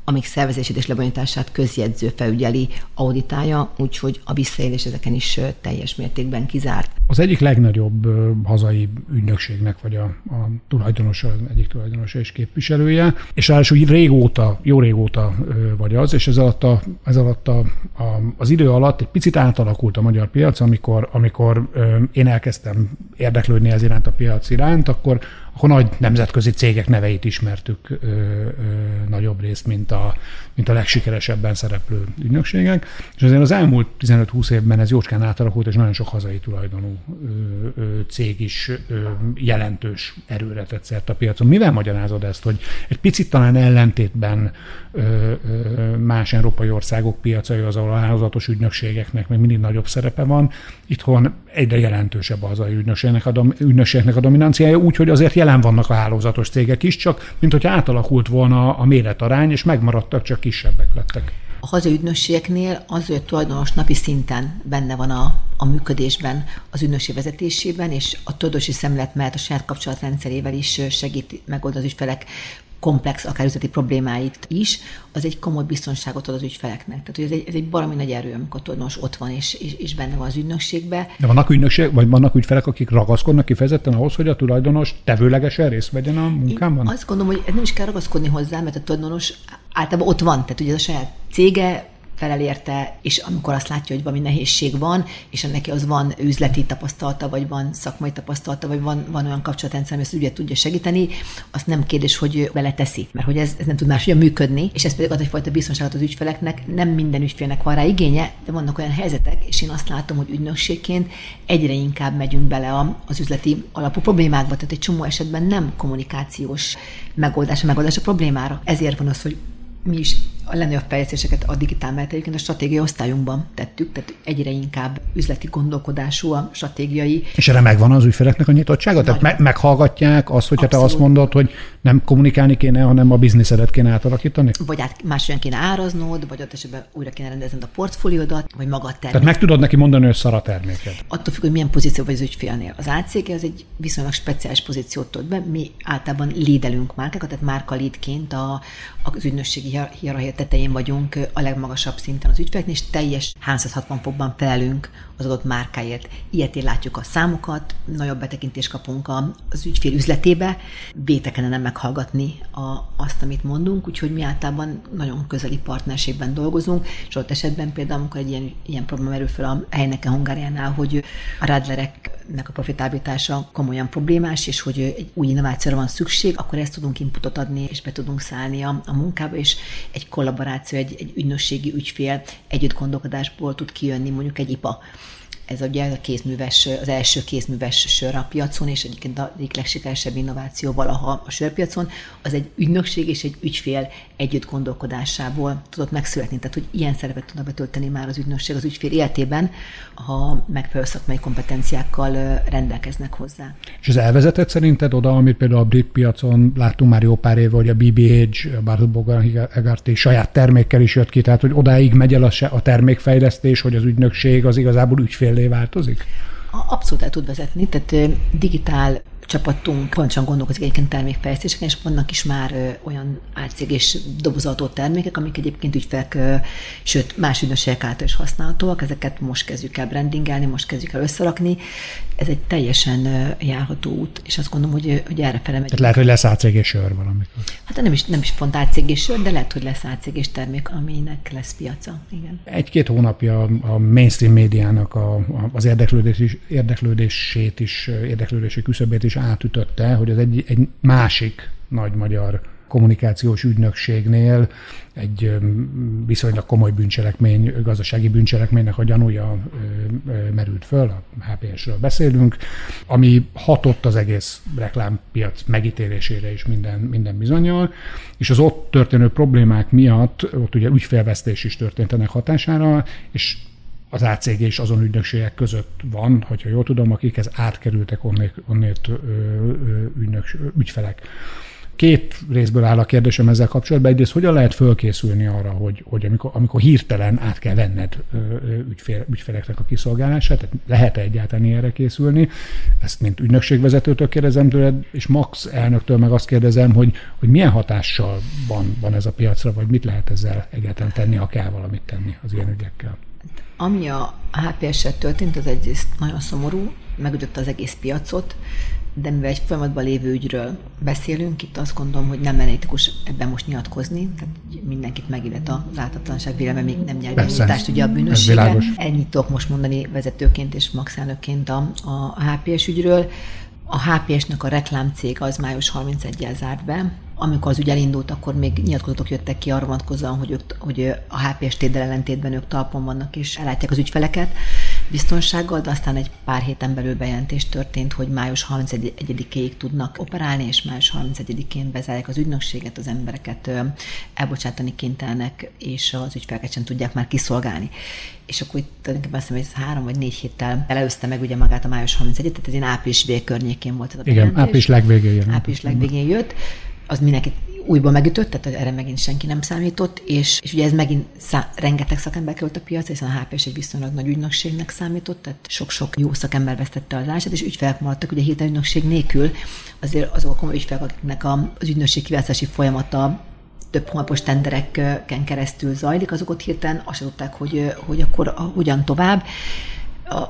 amik szervezését és lebonyolítását közjegyző felügyeli, auditálja, úgyhogy a visszaélés ezeken is teljes mértékben kizárt. Az egyik legnagyobb hazai ügynökségnek vagy a, a tulajdonosa, egyik tulajdonosa és képviselője, és ráadásul régóta, jó régóta vagy az, és ez alatt, a, ez alatt a, a, az idő alatt egy picit átalakult a magyar piac, amikor, amikor én elkezdtem érdeklődni ez iránt a piac iránt, akkor akkor nagy nemzetközi cégek neveit ismertük ö, ö, nagyobb részt, mint a, mint a legsikeresebben szereplő ügynökségek. És azért az elmúlt 15-20 évben ez jócskán átalakult, és nagyon sok hazai tulajdonú ö, ö, cég is ö, jelentős erőre tett szert a piacon. Mivel magyarázod ezt, hogy egy picit talán ellentétben ö, ö, más európai országok piacai, az ahol a hálózatos ügynökségeknek még mindig nagyobb szerepe van, itthon egyre jelentősebb a hazai ügynökségnek a, dom, a dominanciája, úgyhogy azért jelen vannak a hálózatos cégek is, csak mint hogy átalakult volna a méretarány, és megmaradtak, csak kisebbek lettek. A hazai ügynökségeknél az, hogy a tulajdonos napi szinten benne van a, a működésben, az ügynökség vezetésében, és a tudósi szemlet mellett a saját kapcsolatrendszerével is segít megoldani az ügyfelek komplex, akár üzleti problémáit is, az egy komoly biztonságot ad az ügyfeleknek. Tehát hogy ez egy, ez egy baromi nagy erő, amikor tulajdonos ott van és, és, és benne van az ügynökségbe. De vannak ügynökség, vagy vannak ügyfelek, akik ragaszkodnak kifejezetten ahhoz, hogy a tulajdonos tevőlegesen részt vegyen a munkámban? Én azt gondolom, hogy nem is kell ragaszkodni hozzá, mert a tulajdonos általában ott van, tehát ugye ez a saját cége, felel érte, és amikor azt látja, hogy valami nehézség van, és neki az van üzleti tapasztalata, vagy van szakmai tapasztalata, vagy van, van olyan kapcsolatrendszer, ami ezt ügyet tudja segíteni, azt nem kérdés, hogy bele teszi, mert hogy ez, ez nem tud máshogy működni, és ez pedig ad egyfajta biztonságot az ügyfeleknek. Nem minden ügyfélnek van rá igénye, de vannak olyan helyzetek, és én azt látom, hogy ügynökségként egyre inkább megyünk bele az üzleti alapú problémákba, tehát egy csomó esetben nem kommunikációs megoldás a megoldás a problémára. Ezért van az, hogy mi is a legnagyobb fejlesztéseket a digitál mellett egyébként a stratégiai osztályunkban tettük, tehát egyre inkább üzleti gondolkodású a stratégiai. És erre megvan az ügyfeleknek a nyitottsága? Nagyon. Tehát me- meghallgatják azt, hogyha Abszolút. te azt mondod, hogy nem kommunikálni kéne, hanem a bizniszedet kéne átalakítani? Vagy át máshogyan kéne áraznod, vagy ott esetben újra kéne rendezned a portfóliódat, vagy magad termék. Tehát meg tudod neki mondani, hogy szar a terméked. Attól függ, hogy milyen pozíció vagy az ügyfélnél. Az ACG az egy viszonylag speciális pozíciót tölt be. Mi általában lédelünk márkákat, tehát márka leadként a, az ügynökségi hierarchia tetején vagyunk a legmagasabb szinten az ügyfeleknél, és teljes 360 fokban felelünk az adott márkáért. Ilyet látjuk a számokat, nagyobb betekintést kapunk az ügyfél üzletébe, bétekene nem meghallgatni a, azt, amit mondunk, úgyhogy mi általában nagyon közeli partnerségben dolgozunk, és ott esetben például, amikor egy ilyen, ilyen probléma merül fel a helynek a Hungáriánál, hogy a Radlereknek a profitabilitása komolyan problémás, és hogy egy új innovációra van szükség, akkor ezt tudunk inputot adni, és be tudunk szállni a, a munkába, és egy kollaboráció, egy, egy ügynösségi ügyfél együtt gondolkodásból tud kijönni mondjuk egy IPA. Ez ugye a kézműves, az első kézműves sör a piacon, és egyébként a egyik legsikeresebb innováció valaha a sörpiacon, az egy ügynökség és egy ügyfél együtt gondolkodásából tudott megszületni. Tehát, hogy ilyen szerepet tudnak betölteni már az ügynökség az ügyfél életében, ha megfelelő szakmai kompetenciákkal rendelkeznek hozzá. És ez elvezetett szerinted oda, amit például a brit piacon láttunk már jó pár éve, hogy a BBH, a Bartle Bogart saját termékkel is jött ki, tehát hogy odáig megy el a, a termékfejlesztés, hogy az ügynökség az igazából ügyféllé változik? Abszolút el tud vezetni, tehát digitál csapatunk pontosan gondolkozik egyébként termékfejlesztéseken, és vannak is már ö, olyan átszég és dobozoltó termékek, amik egyébként ügyfelek, ö, sőt, más ügynökségek által is használhatóak, ezeket most kezdjük el brandingelni, most kezdjük el összerakni. Ez egy teljesen ö, járható út, és azt gondolom, hogy, hogy erre fele Tehát lehet, hogy lesz átszég és sör valamikor. Hát nem is, nem is pont átszég és sör, de lehet, hogy lesz átszég és termék, aminek lesz piaca. Igen. Egy-két hónapja a mainstream médiának a, az érdeklődés, érdeklődését is, érdeklődési küszöbét is is átütötte, hogy az egy, egy másik nagy magyar kommunikációs ügynökségnél egy viszonylag komoly bűncselekmény, gazdasági bűncselekménynek a gyanúja merült föl, a HPS-ről beszélünk, ami hatott az egész reklámpiac megítélésére is minden, minden bizonyal, és az ott történő problémák miatt, ott ugye ügyfélvesztés is történt ennek hatására, és az ACG és azon ügynökségek között van, hogyha jól tudom, akikhez átkerültek onnét, onnét ügynöks, ügyfelek. Két részből áll a kérdésem ezzel kapcsolatban. Egyrészt hogyan lehet fölkészülni arra, hogy, hogy amikor, amikor hirtelen át kell venned ügyfél, ügyfeleknek a kiszolgálását, tehát lehet-e egyáltalán erre készülni? Ezt mint ügynökségvezetőtől kérdezem tőled, és Max elnöktől meg azt kérdezem, hogy, hogy milyen hatással van, van ez a piacra, vagy mit lehet ezzel egyáltalán tenni, ha kell valamit tenni az ilyen ügyekkel? Ami a HPS-et történt, az egyrészt nagyon szomorú, megütötte az egész piacot, de mivel egy folyamatban lévő ügyről beszélünk, itt azt gondolom, hogy nem etikus ebben most nyilatkozni, tehát mindenkit megillet a láthatatlanság véleme, még nem nyelvényítást ugye a bűnösségre. Ennyit tudok most mondani vezetőként és maxelnökként a, a HPS ügyről. A HPS-nek a reklámcég az május 31-jel zárt be, amikor az ügy elindult, akkor még nyilatkozatok jöttek ki arra vonatkozóan, hogy, ők, hogy a HPS téddel ellentétben ők talpon vannak és ellátják az ügyfeleket biztonsággal, de aztán egy pár héten belül bejelentés történt, hogy május 31-ig tudnak operálni, és május 31-én bezárják az ügynökséget, az embereket elbocsátani kénytelenek, és az ügyfeleket sem tudják már kiszolgálni. És akkor itt tulajdonképpen azt hiszem, hogy ez három vagy négy héttel előzte meg ugye magát a május 31 tehát ez én április vég környékén volt ez a bejelentés. Igen, április legvégén jött. Április legvégén jött az mindenkit újból megütött, tehát erre megint senki nem számított, és, és ugye ez megint szá- rengeteg szakember került a piacra, hiszen a HPS egy viszonylag nagy ügynökségnek számított, tehát sok-sok jó szakember vesztette az állását, és ügyfelek maradtak ugye hirtelen ügynökség nélkül, azért azok a komoly ügyfelek, akiknek az ügynökség kiválasztási folyamata több hónapos tendereken keresztül zajlik, azok ott hirtelen azt tudták, hogy, hogy akkor hogyan tovább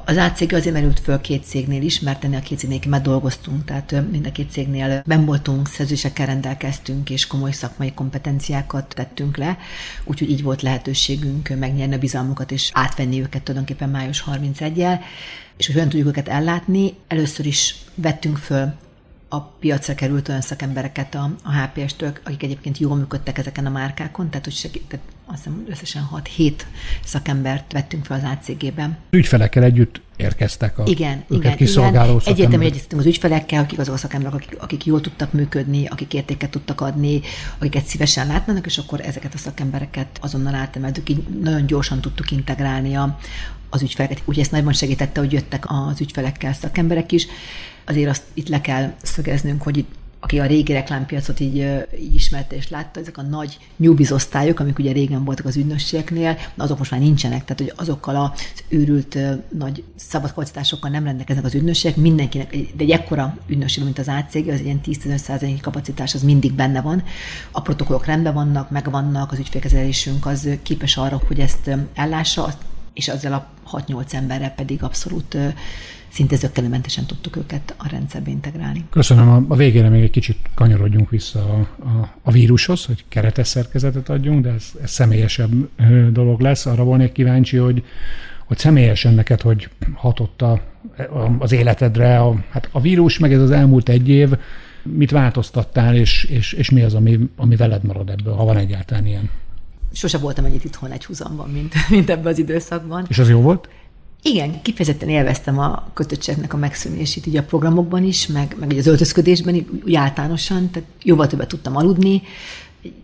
az átcég azért merült föl két cégnél is, mert ennél a két cégnél már dolgoztunk, tehát mind a két cégnél ben voltunk, szerzősekkel rendelkeztünk, és komoly szakmai kompetenciákat tettünk le, úgyhogy így volt lehetőségünk megnyerni a bizalmukat, és átvenni őket tulajdonképpen május 31-jel, és hogy hogyan tudjuk őket ellátni, először is vettünk föl a piacra került olyan szakembereket a, a HPS-től, akik egyébként jól működtek ezeken a márkákon, tehát hogy segített, azt hiszem összesen 6-7 szakembert vettünk fel az ACG-ben. Ügyfelekkel együtt érkeztek a igen, igen, kiszolgáló igen. Egyértelműen egyeztetünk az ügyfelekkel, akik azok a szakemberek, akik, akik jól tudtak működni, akik értéket tudtak adni, akiket szívesen látnának, és akkor ezeket a szakembereket azonnal átemeltük, így nagyon gyorsan tudtuk integrálni a, az ügyfeleket. Ugye ezt nagyban segítette, hogy jöttek az ügyfelekkel szakemberek is. Azért azt itt le kell szögeznünk, hogy itt aki a régi reklámpiacot így, így ismerte és látta, ezek a nagy newbiz osztályok, amik ugye régen voltak az ügynökségeknél, azok most már nincsenek, tehát hogy azokkal az őrült nagy szabad nem rendelkeznek az ügynökségek, mindenkinek, de egy ekkora ügynökség, mint az ACG, az ilyen 10-15 kapacitás, az mindig benne van. A protokollok rendben vannak, megvannak, az ügyfélkezelésünk az képes arra, hogy ezt ellássa, és ezzel a 6-8 emberrel pedig abszolút szinte zöggenőmentesen tudtuk őket a rendszerbe integrálni. Köszönöm. A, a végére még egy kicsit kanyarodjunk vissza a, a, a vírushoz, hogy keretes szerkezetet adjunk, de ez, ez személyesebb dolog lesz. Arra volnék kíváncsi, hogy, hogy személyesen neked, hogy hatott a, az életedre a, hát a vírus, meg ez az elmúlt egy év, mit változtattál, és, és, és mi az, ami, ami veled marad ebből, ha van egyáltalán ilyen? Sose voltam ennyit itthon egy húzamban, mint, [LAUGHS] mint ebben az időszakban. És az jó volt? Igen, kifejezetten élveztem a kötöttségnek a megszűnését így a programokban is, meg, meg az öltözködésben, úgy általánosan, tehát jóval többet tudtam aludni,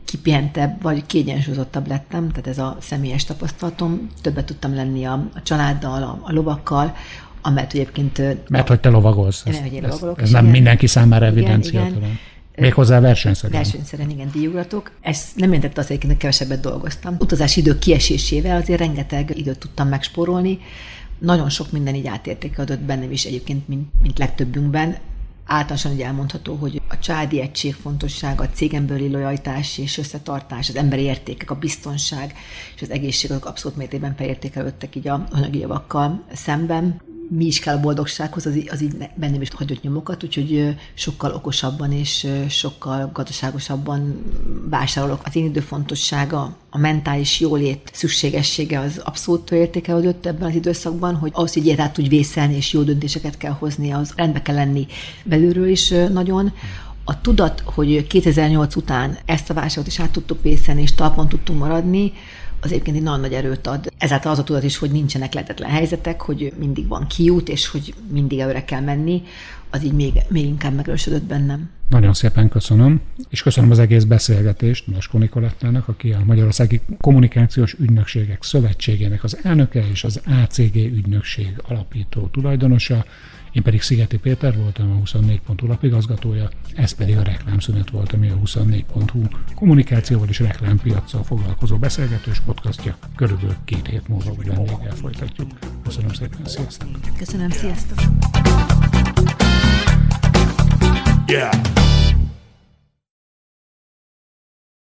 kipihentebb vagy kiegyensúlyozottabb lettem, tehát ez a személyes tapasztalatom, többet tudtam lenni a, a családdal, a, a lovakkal, amelyet egyébként... Mert hogy te lovagolsz. Ez, ez, ez, ez nem igen. mindenki számára evidencia. Igen, igen. Méghozzá versenyszerűen. Versenyszerűen, igen, díjugratok. Ez nem jelentette azt, hogy kevesebbet dolgoztam. Utazási idő kiesésével azért rengeteg időt tudtam megspórolni, nagyon sok minden így átértékelődött bennem is egyébként, mint, mint legtöbbünkben. Általánosan ugye elmondható, hogy a családi egység fontossága, a cégen belüli lojalitás és összetartás, az emberi értékek, a biztonság és az egészség azok abszolút mértékben felértékelődtek így a anyagi javakkal szemben mi is kell a boldogsághoz, az, az így bennem is hagyott nyomokat, úgyhogy sokkal okosabban és sokkal gazdaságosabban vásárolok. Az én idő fontossága, a mentális jólét szükségessége az abszolút értékelődött ebben az időszakban, hogy ahhoz, hogy ilyet át tudj vészelni és jó döntéseket kell hozni, az rendbe kell lenni belülről is nagyon. A tudat, hogy 2008 után ezt a válságot is át tudtuk vészelni, és talpon tudtunk maradni, az egyébként egy nagyon nagy erőt ad. Ezáltal az a tudat is, hogy nincsenek lehetetlen helyzetek, hogy mindig van kiút, és hogy mindig előre kell menni, az így még, még inkább megerősödött bennem. Nagyon szépen köszönöm, és köszönöm az egész beszélgetést Maskó Nikolettának, aki a Magyarországi Kommunikációs Ügynökségek Szövetségének az elnöke és az ACG ügynökség alapító tulajdonosa. Én pedig Szigeti Péter voltam, a 24.hu lapigazgatója, ez pedig a reklámszünet volt, ami a 24.hu kommunikációval és reklámpiacsal foglalkozó beszélgetős podcastja. Körülbelül két hét múlva vagy vendéggel folytatjuk. Köszönöm szépen, sziasztok! Köszönöm, sziasztok! Yeah.